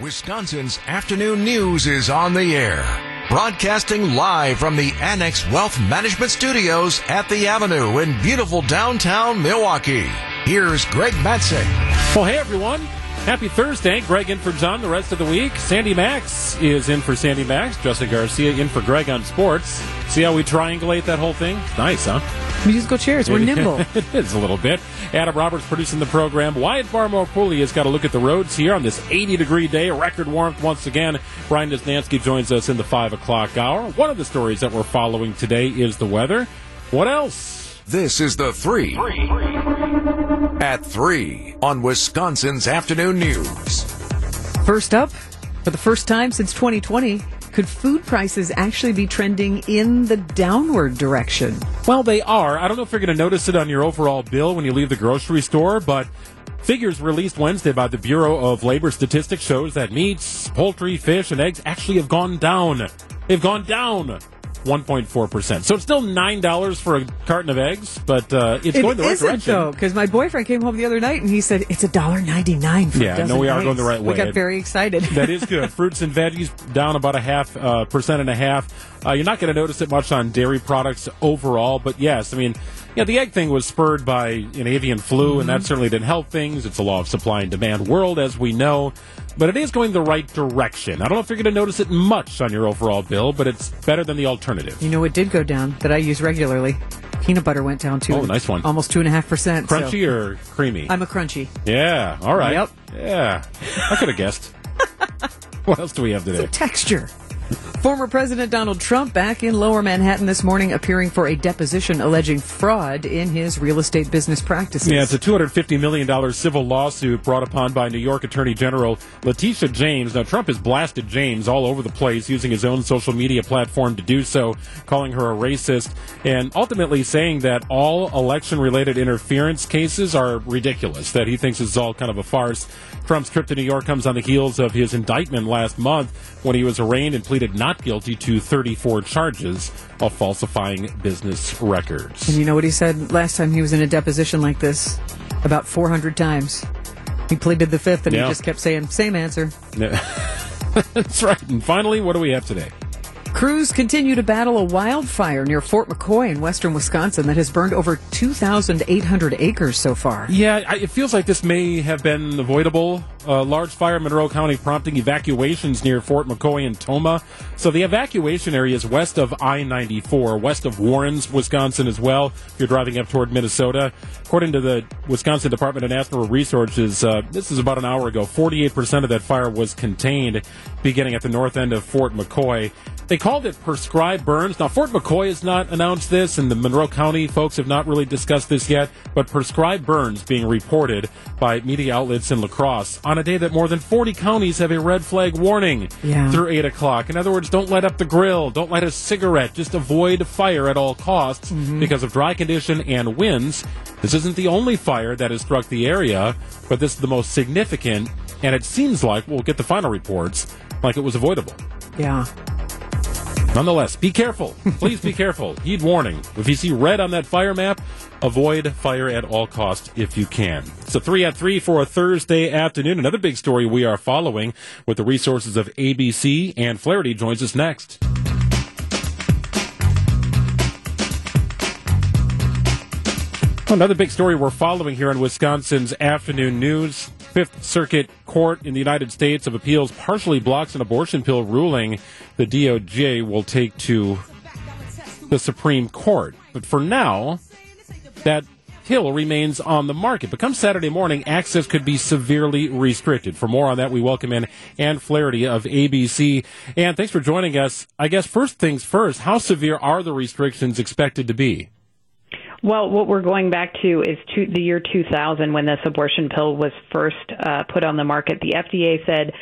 Wisconsin's afternoon news is on the air. Broadcasting live from the Annex Wealth Management Studios at the Avenue in beautiful downtown Milwaukee. Here's Greg Matzek. Well, hey everyone. Happy Thursday. Greg in for John the rest of the week. Sandy Max is in for Sandy Max. Justin Garcia in for Greg on sports. See how we triangulate that whole thing? Nice, huh? Musical chairs. We're nimble. it is a little bit. Adam Roberts producing the program. Wyatt Barmore Pooley has got a look at the roads here on this 80 degree day. Record warmth once again. Brian Desnansky joins us in the 5 o'clock hour. One of the stories that we're following today is the weather. What else? This is the 3 at 3 on Wisconsin's afternoon news. First up, for the first time since 2020, could food prices actually be trending in the downward direction? Well, they are. I don't know if you're going to notice it on your overall bill when you leave the grocery store, but figures released Wednesday by the Bureau of Labor Statistics shows that meats, poultry, fish, and eggs actually have gone down. They've gone down 1.4%. So it's still $9 for a carton of eggs, but uh, it's it going the right direction. though, because my boyfriend came home the other night and he said it's a dollar ninety nine for Yeah, no, we are eggs. going the right way. We got very excited. that is good. Fruits and veggies down about a half uh, percent and a half. Uh, you're not going to notice it much on dairy products overall, but yes, I mean, yeah, the egg thing was spurred by an avian flu, Mm-hmm. and that certainly didn't help things. It's a law of supply and demand world, as we know, but it is going the right direction. I don't know if you're going to notice it much on your overall bill, but it's better than the alternative. you know what did go down that I use regularly? Peanut butter went down too. Oh, nice one. almost two and a half percent. Crunchy or creamy? I'm a crunchy. yeah, all right. Yep. Yeah, I could have guessed. what else do we have today? texture. Former President Donald Trump back in lower Manhattan this morning appearing for a deposition alleging fraud in his real estate business practices. Yeah, it's a $250 million civil lawsuit brought upon by New York Attorney General Letitia James. Now, Trump has blasted James all over the place using his own social media platform to do so, calling her a racist, and ultimately saying that all election related interference cases are ridiculous, that he thinks is all kind of a farce. Trump's trip to New York comes on the heels of his indictment last month when he was arraigned and pleaded not guilty to 34 charges of falsifying business records. And you know what he said last time he was in a deposition like this? About 400 times. He pleaded the fifth and Yeah. he just kept saying, same answer. That's right. And finally, what do we have today? Crews continue to battle a wildfire near Fort McCoy in western Wisconsin that has burned over 2,800 acres so far. Yeah, I, it feels like this may have been avoidable. A large fire in Monroe County prompting evacuations near Fort McCoy and Tomah. So the evacuation area is west of I 94, west of Warrens, Wisconsin as well, if you're driving up toward Minnesota. According to the Wisconsin Department of Natural Resources, uh, this is about an hour ago, 48% of that fire was contained beginning at the north end of Fort McCoy. They called it prescribed burns. Now, Fort McCoy has not announced this, and the Monroe County folks have not really discussed this yet, but prescribed burns being reported by media outlets in La Crosse on a day that more than 40 counties have a red flag warning Yeah. through 8 o'clock. In other words, don't light up the grill, don't light a cigarette, just avoid fire at all costs mm-hmm. because of dry condition and winds. This isn't the only fire that has struck the area, but this is the most significant, and it seems like, we'll get the final reports, like it was avoidable. Yeah. Nonetheless, be careful. Please be careful. Heed warning. If you see red on that fire map, avoid fire at all costs if you can. So three at three for a Thursday afternoon. Another big story we are following with the resources of ABC Anne Flaherty joins us next. Another big story we're following here on Wisconsin's afternoon news. Fifth Circuit Court in the United States of Appeals partially blocks an abortion pill ruling the DOJ will take to the Supreme Court. But for now, that pill remains on the market. But come Saturday morning, access could be severely restricted. For more on that, we welcome in Anne Flaherty of ABC. Anne, thanks for joining us. I guess first things first, how severe are the restrictions expected to be? Well, what we're going back to is to the year 2000 when this abortion pill was first uh, put on the market. The FDA said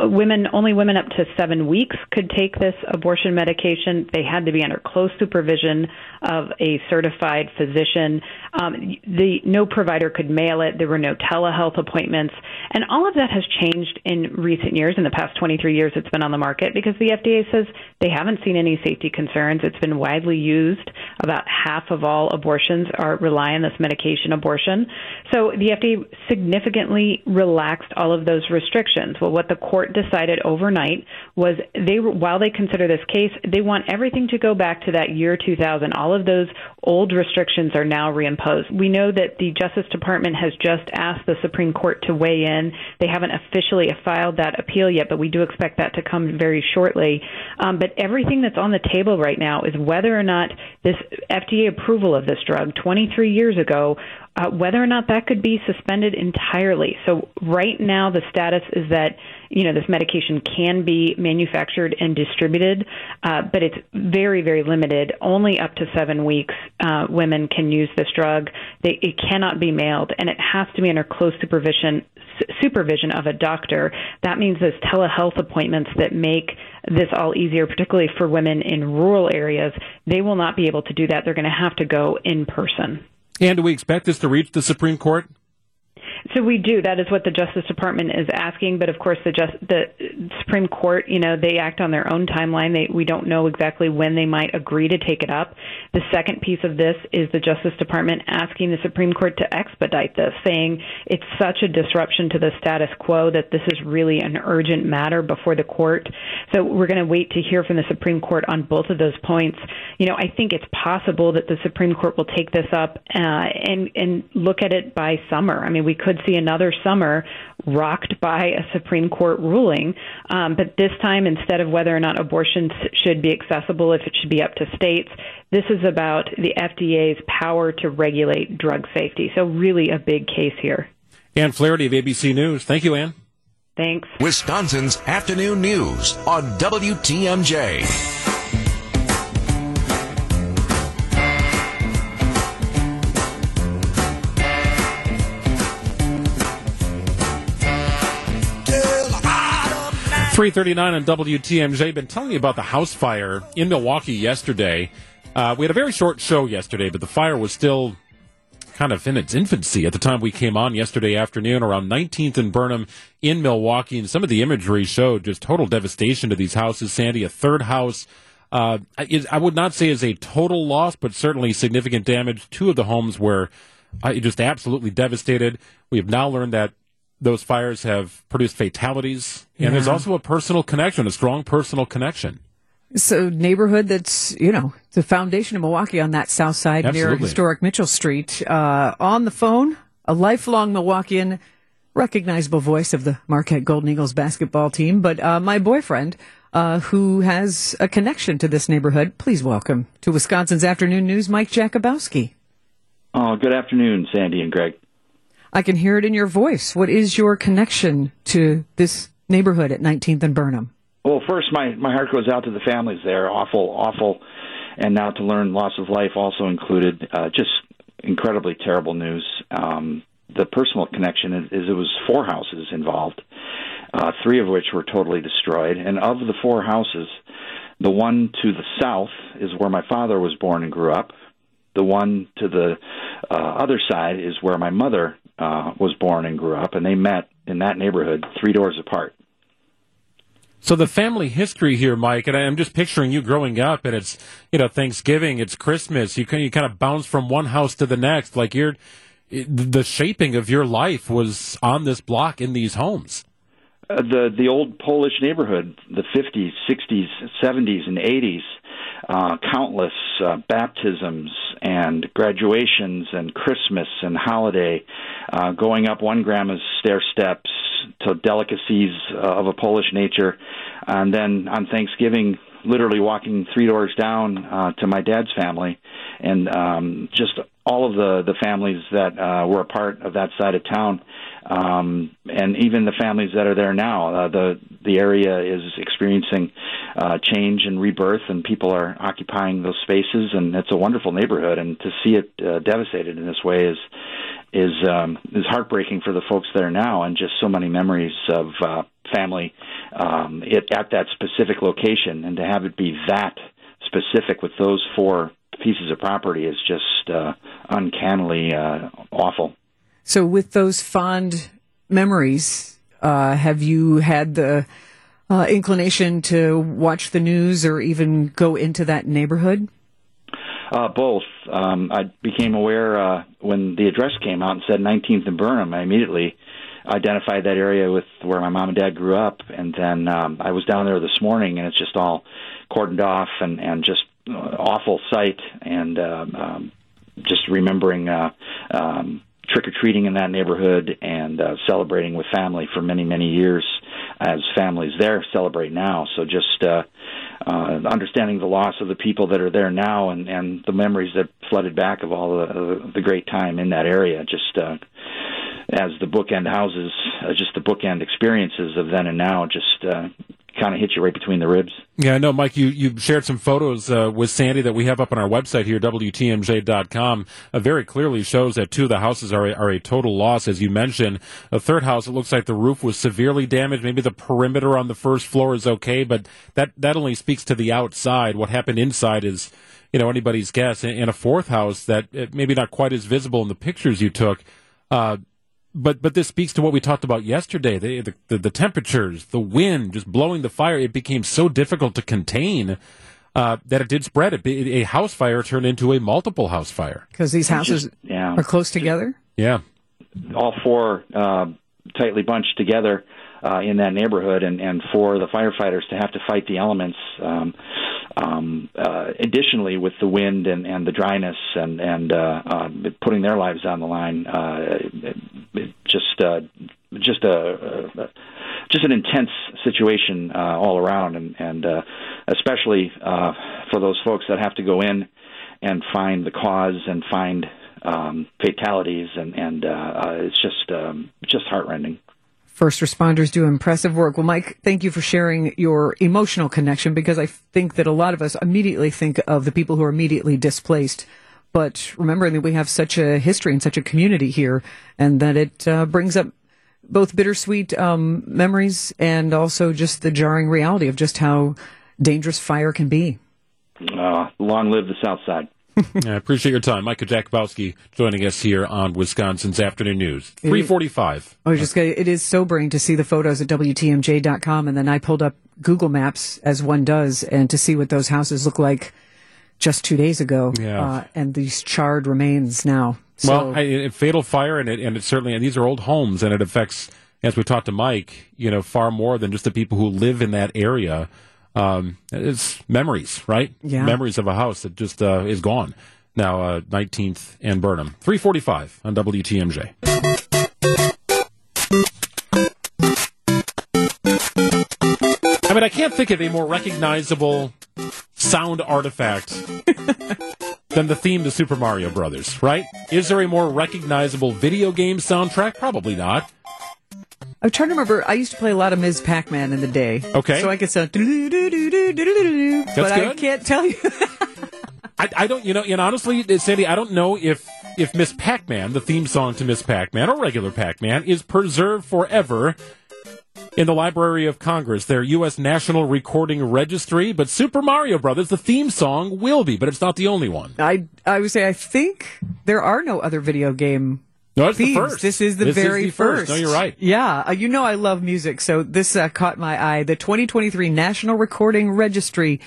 women, only women up to seven weeks could take this abortion medication. They had to be under close supervision of a certified physician. Um, the no provider could mail it. There were no telehealth appointments, and all of that has changed in recent years. In the past 23 years, it's been on the market because the FDA says they haven't seen any safety concerns. It's been widely used. About half of all abortions are rely on this medication abortion. So the FDA significantly relaxed all of those restrictions. Well, what the court decided overnight was they while they consider this case, they want everything to go back to that year 2000. All of those old restrictions are now reimposed. We know that the Justice Department has just asked the Supreme Court to weigh in. They haven't officially filed that appeal yet, but we do expect that to come very shortly. Um, but everything that's on the table right now is whether or not this FDA approval of this drug 23 years ago uh, whether or not that could be suspended entirely. So right now, the status is that you know this medication can be manufactured and distributed, uh, but it's very very limited. Only up to seven weeks uh, women can use this drug. They, it cannot be mailed, and it has to be under close supervision supervision of a doctor. That means those telehealth appointments that make this all easier, particularly for women in rural areas, they will not be able to do that. They're going to have to go in person. And do we expect this to reach the Supreme Court? So we do. That is what the Justice Department is asking. But of course, the just, the Supreme Court, you know, they act on their own timeline. They, we don't know exactly when they might agree to take it up. The second piece of this is the Justice Department asking the Supreme Court to expedite this, saying it's such a disruption to the status quo that this is really an urgent matter before the court. So we're going to wait to hear from the Supreme Court on both of those points. You know, I think it's possible that the Supreme Court will take this up uh, and and look at it by summer. I mean, we could see another summer rocked by a Supreme Court ruling. Um, but this time, instead of whether or not abortion should be accessible, if it should be up to states, this is about the FDA's power to regulate drug safety. So, really a big case here. Anne Flaherty of ABC News. Thank you, Anne. Thanks. Wisconsin's afternoon news on WTMJ. 339 on WTMJ. Been telling you about the house fire in Milwaukee yesterday. Uh, we had a very short show yesterday, but the fire was still kind of in its infancy at the time we came on yesterday afternoon around 19th and Burnham in Milwaukee. And some of the imagery showed just total devastation to these houses. Sandy, a third house. Uh, I would not say is a total loss, but certainly significant damage. Two of the homes were uh, just absolutely devastated. We have now learned that those fires have produced fatalities, and yeah. there's also a personal connection, a strong personal connection. So neighborhood that's you know the foundation of Milwaukee on that south side Absolutely. near historic Mitchell Street. Uh, on the phone, a lifelong Milwaukeean, recognizable voice of the Marquette Golden Eagles basketball team, but uh, my boyfriend. Uh, who has a connection to this neighborhood? Please welcome to Wisconsin's Afternoon News, Mike Jakubowski. Oh, good afternoon, Sandy and Greg. I can hear it in your voice. What is your connection to this neighborhood at 19th and Burnham? Well, first, my, my heart goes out to the families there. Awful, awful. And now to learn loss of life also included. Uh, just incredibly terrible news. Um, the personal connection is, it was four houses involved, uh, three of which were totally destroyed. And of the four houses, the one to the south is where my father was born and grew up. The one to the uh, other side is where my mother uh, was born and grew up, and they met in that neighborhood three doors apart. So the family history here, Mike, and I'm just picturing you growing up, and it's you know Thanksgiving, it's Christmas. You can you kind of bounce from one house to the next, like you're the shaping of your life was on this block in these homes. Uh, the the old Polish neighborhood, the 50s, 60s, 70s, and 80s uh, countless uh, baptisms and graduations and Christmas and holiday, uh, going up one grandma's stair steps to delicacies uh, of a Polish nature, and then on Thanksgiving, literally walking three doors down uh, to my dad's family, and um, just all of the the families that uh, were a part of that side of town um, and even the families that are there now. Uh, the the area is experiencing uh, change and rebirth, and people are occupying those spaces, and it's a wonderful neighborhood. And to see it uh, devastated in this way is is um, is heartbreaking for the folks there now, and just so many memories of uh, family um, it, at that specific location, and to have it be that specific with those four pieces of property is just uh, uncannily uh, awful. So, with those fond memories, uh, have you had the uh, inclination to watch the news or even go into that neighborhood? Uh, both. Um, I became aware uh, when the address came out and said 19th and Burnham. I immediately identified that area with where my mom and dad grew up, and then um, I was down there this morning, and it's just all cordoned off and and just uh, awful sight, and um, um, just remembering uh, um, trick or treating in that neighborhood and uh, celebrating with family for many many years, as families there celebrate now. So just uh, uh, understanding the loss of the people that are there now and and the memories that flooded back of all the the great time in that area. Just uh, as the bookend houses, uh, just the bookend experiences of then and now, just uh, kind of hit you right between the ribs. Yeah, I know, Mike. You you shared some photos uh, with Sandy that we have up on our website here, wtmj.com. Uh, very clearly shows that two of the houses are a, are a total loss, as you mentioned. A third house, it looks like the roof was severely damaged. Maybe the perimeter on the first floor is okay, but that that only speaks to the outside. What happened inside is. You know anybody's guess. And a fourth house that uh, maybe not quite as visible in the pictures you took, uh, but but this speaks to what we talked about yesterday the, the, the temperatures the wind just blowing the fire it became so difficult to contain uh, that it did spread it a house fire turned into a multiple house fire because these houses just, yeah. are close together yeah all four uh, tightly bunched together uh, in that neighborhood, and, and for the firefighters to have to fight the elements. Um, um, uh, additionally, with the wind and, and the dryness and and uh, uh, putting their lives on the line, uh, it, it just uh, just a, a just an intense situation uh, all around, and and uh, especially uh, for those folks that have to go in and find the cause and find um, fatalities, and and uh, uh, it's just um, just heartrending. First responders do impressive work. Well, Mike, thank you for sharing your emotional connection because I think that a lot of us immediately think of the people who are immediately displaced. But remembering that we have such a history and such a community here, and that it uh, brings up both bittersweet um, memories and also just the jarring reality of just how dangerous fire can be. Uh, long live the South Side. I appreciate your time. Micah Jakubowski joining us here on Wisconsin's Afternoon News. 345. I was just gonna, it is sobering to see the photos at WTMJ.com, and then I pulled up Google Maps, as one does, and to see what those houses look like just two days ago. Yeah. Uh, and these charred remains now. So, well, I, fatal fire, and it, and it certainly, and these are old homes, and it affects, as we talked to Mike, you know, far more than just the people who live in that area um, it's memories, right? Yeah. Memories of a house that just uh, is gone. Now, uh, 19th and Burnham. 345 on WTMJ. I mean, I can't think of a more recognizable sound artifact than the theme to Super Mario Brothers, right? Is there a more recognizable video game soundtrack? Probably not. I'm trying to remember. I used to play a lot of Ms. Pac-Man in the day. Okay. So I could sound. But. I can't tell you. I, I, don't, you know, and honestly, Sandy, I don't know if if Ms. Pac-Man, the theme song to Ms. Pac-Man or regular Pac-Man, is preserved forever in the Library of Congress, their U.S. National Recording Registry. But Super Mario Brothers, the theme song, will be, but it's not the only one. I I would say I think there are no other video game no, it's themes. the first. This is the this very is the first. first. No, you're right. Yeah, uh, you know I love music, so this uh, caught my eye. The 2023 National Recording Registry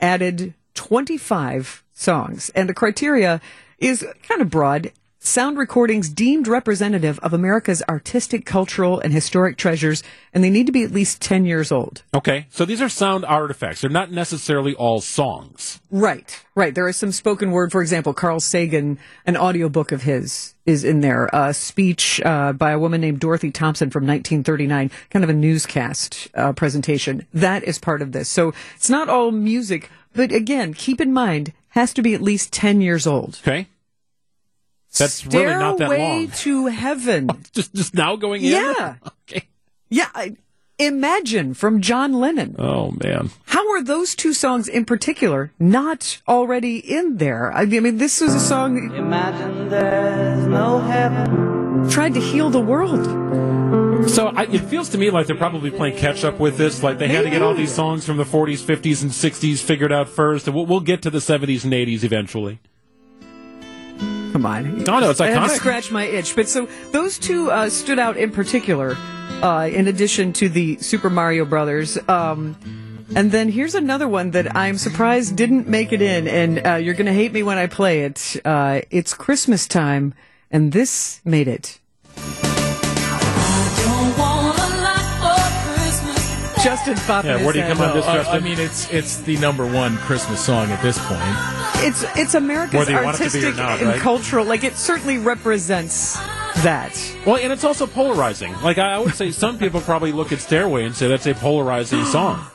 added 25 songs, and the criteria is kind of broad sound recordings deemed representative of America's artistic, cultural, and historic treasures, and they need to be at least 10 years old. Okay, so these are sound artifacts. They're not necessarily all songs. Right, right. There is some spoken word. For example, Carl Sagan, an audiobook of his is in there. A speech uh, by a woman named Dorothy Thompson from 1939, kind of a newscast uh, presentation. That is part of this. So it's not all music, but again, keep in mind, has to be at least 10 years old. Okay. That's Stairway really not that long. to heaven. Oh, just just now going in. Yeah. okay. Yeah. I, Imagine from John Lennon. Oh man. How are those two songs in particular not already in there? I mean, this was a song. Imagine there's no heaven. Tried to heal the world. So I, it feels to me like they're probably playing catch up with this. Like they Maybe. had to get all these songs from the 40s, 50s, and 60s figured out first, and we'll, we'll get to the 70s and 80s eventually. Come on. No, no, it's iconic. I had to scratch my itch. But so those two uh, stood out in particular, uh, in addition to the Super Mario Brothers. Um, and then here's another one that I'm surprised didn't make it in, and uh, you're going to hate me when I play it. Uh, it's Christmas time, and this made it. Justin popping Yeah, where do you come on this, Uh, Justin? I mean, it's it's the number one Christmas song at this point. It's it's America's Whether you want it to be or artistic not, and right? cultural. Like it certainly represents that. Well, and it's also polarizing. Like I would say, some people probably look at Stairway and say that's a polarizing song.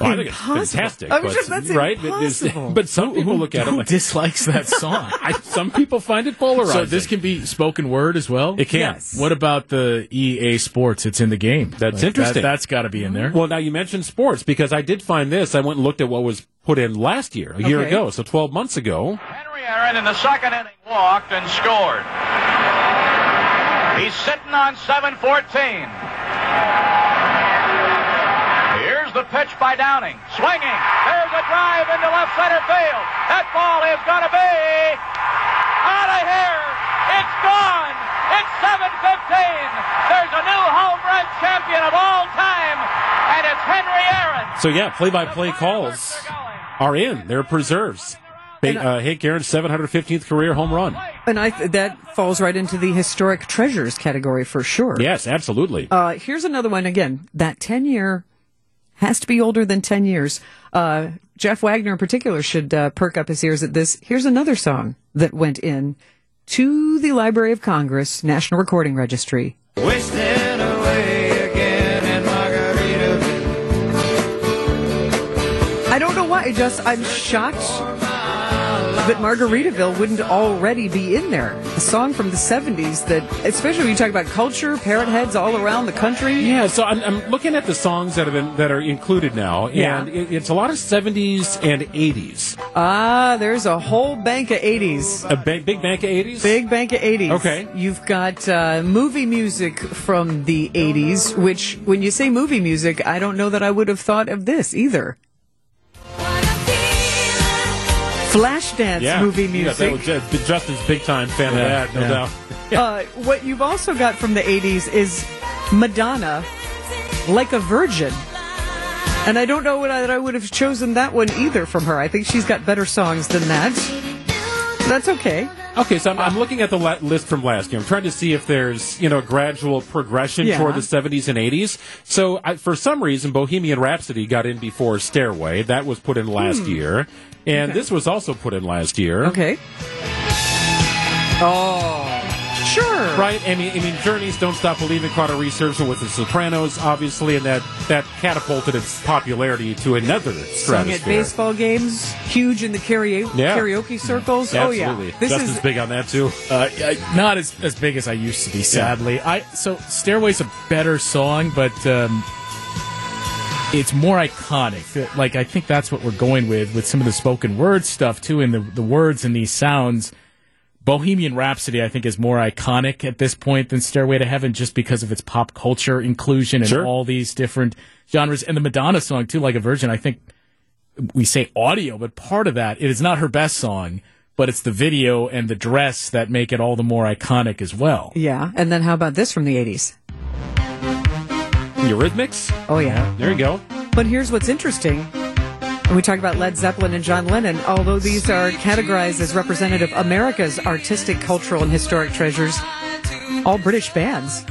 Well, I think it's fantastic, I was but, just- that's right? Impossible. but some people look at it Who like dislikes that song? I, some people find it polarizing. so this can be spoken word as well. it can. Yes. What about the EA Sports? It's in the game. That's interesting. That, has got to be in there. Well, now you mentioned sports because I did find this. I went and looked at what was put in last year, a year ago, so 12 months ago. Henry Aaron in the second inning walked and scored. He's sitting on 7-14. Here's the pitch by Downing. Swinging. There's a drive into left center field. That ball is going to be out of here. It's gone. It's 7-15. There's a new home run champion of all time, and it's Henry Aaron. So yeah, play-by-play calls are in. They're preserves. Ba- uh, Hank Aaron's 715th career home run. And I th- that falls right into the historic treasures category for sure. Yes, absolutely. Uh, here's another one again. That 10 year has to be older than 10 years. Uh, Jeff Wagner in particular should uh, perk up his ears at this. Here's another song that went in to the Library of Congress National Recording Registry. Away again in Margaritaville. I don't know why. I just I'm shocked that Margaritaville wouldn't already be in there. A song from the 70s that, especially when you talk about culture, parrot heads all around the country. Yeah, so I'm, I'm looking at the songs that have been that are included now, Yeah. and it, it's a lot of 70s and 80s. Ah, there's a whole bank of 80s. A big, big bank of 80s. Big bank of 80s. Okay. You've got uh, movie music from the 80s, which, when you say movie music, I don't know that I would have thought of this either. Flashdance yeah, movie Yeah, that music. was, uh, Justin's big time fan Yeah, of that, no yeah. doubt. Uh, what you've also got from the 80s is Madonna, Like a Virgin. And I don't know what I, that I would have chosen that one either from her. I think she's got better songs than that. That's okay. Okay, so I'm, I'm looking at the la- list from last year. I'm trying to see if there's you know a gradual progression Yeah. toward the 70s and 80s. So I, for some reason, Bohemian Rhapsody got in before Stairway. That was put in last hmm. year, and this was also put in last year. Okay. Oh, sure. Right, I mean, I mean, Journeys "Don't Stop Believing" caught a resurgence with the Sopranos, obviously, and that that catapulted its popularity to another Sung stratosphere. at baseball games, huge in the karaoke, Yeah. karaoke circles. Absolutely. Oh yeah, this Justin's is big on that too. Uh, not as as big as I used to be, sadly. I so Stairway's a better song, but um, it's more iconic. Like I think that's what we're going with with some of the spoken word stuff too, and the the words and these sounds. Bohemian Rhapsody, I think, is more iconic at this point than Stairway to Heaven, just because of its pop culture inclusion and Sure. all these different genres, and the Madonna song too, like a Virgin. I think we say audio, but part of that, it is not her best song, but it's the video and the dress that make it all the more iconic as well. yeah. And then how about this from the '80s? Eurythmics. Oh yeah. There you go. But here's what's interesting. When we talk about Led Zeppelin and John Lennon, although these are categorized as representative America's artistic, cultural, and historic treasures, all British bands.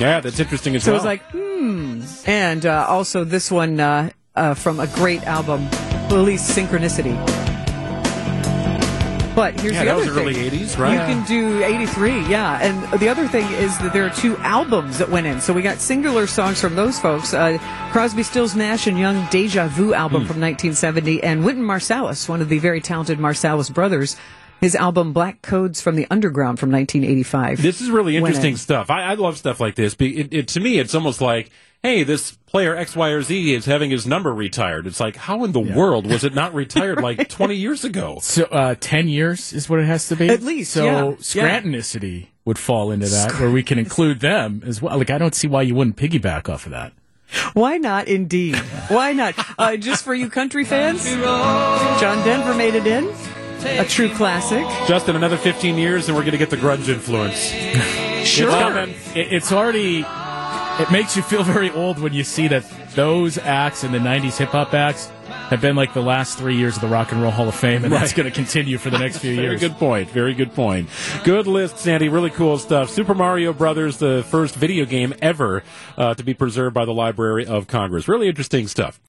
Yeah, that's interesting as well. So it's like, hmm. And uh, also this one uh, uh, from a great album, Police Synchronicity. But here's yeah, the that other was thing. early '80s, right? You can do 83, yeah. And the other thing is that there are two albums that went in. So we got singular songs from those folks. Uh, Crosby, Stills, Nash and Young Deja Vu album from 1970 and Wynton Marsalis, one of the very talented Marsalis brothers, his album Black Codes from the Underground from 1985. This is really interesting in. stuff. I, I love stuff like this. It, it, to me, it's almost like, hey, this player X, Y, or Z is having his number retired. It's like, how in the world was it not retired like 20 years ago? So uh, ten years is what it has to be. At least, So yeah. Scrantonicity would fall into that, where we can include them as well. Like I don't see why you wouldn't piggyback off of that. Why not, indeed? Why not? Uh, just for you country fans, John Denver made it in. A true classic. Just in another 15 years, and we're going to get the grunge influence. Sure. It's coming. It's already. It makes you feel very old when you see that those acts and the '90s hip hop acts have been like the last three years of the Rock and Roll Hall of Fame, and Right. that's going to continue for the next few Very years. Very good point. Very good point. Good list, Sandy. Really cool stuff. Super Mario Brothers, the first video game ever uh, to be preserved by the Library of Congress. Really interesting stuff.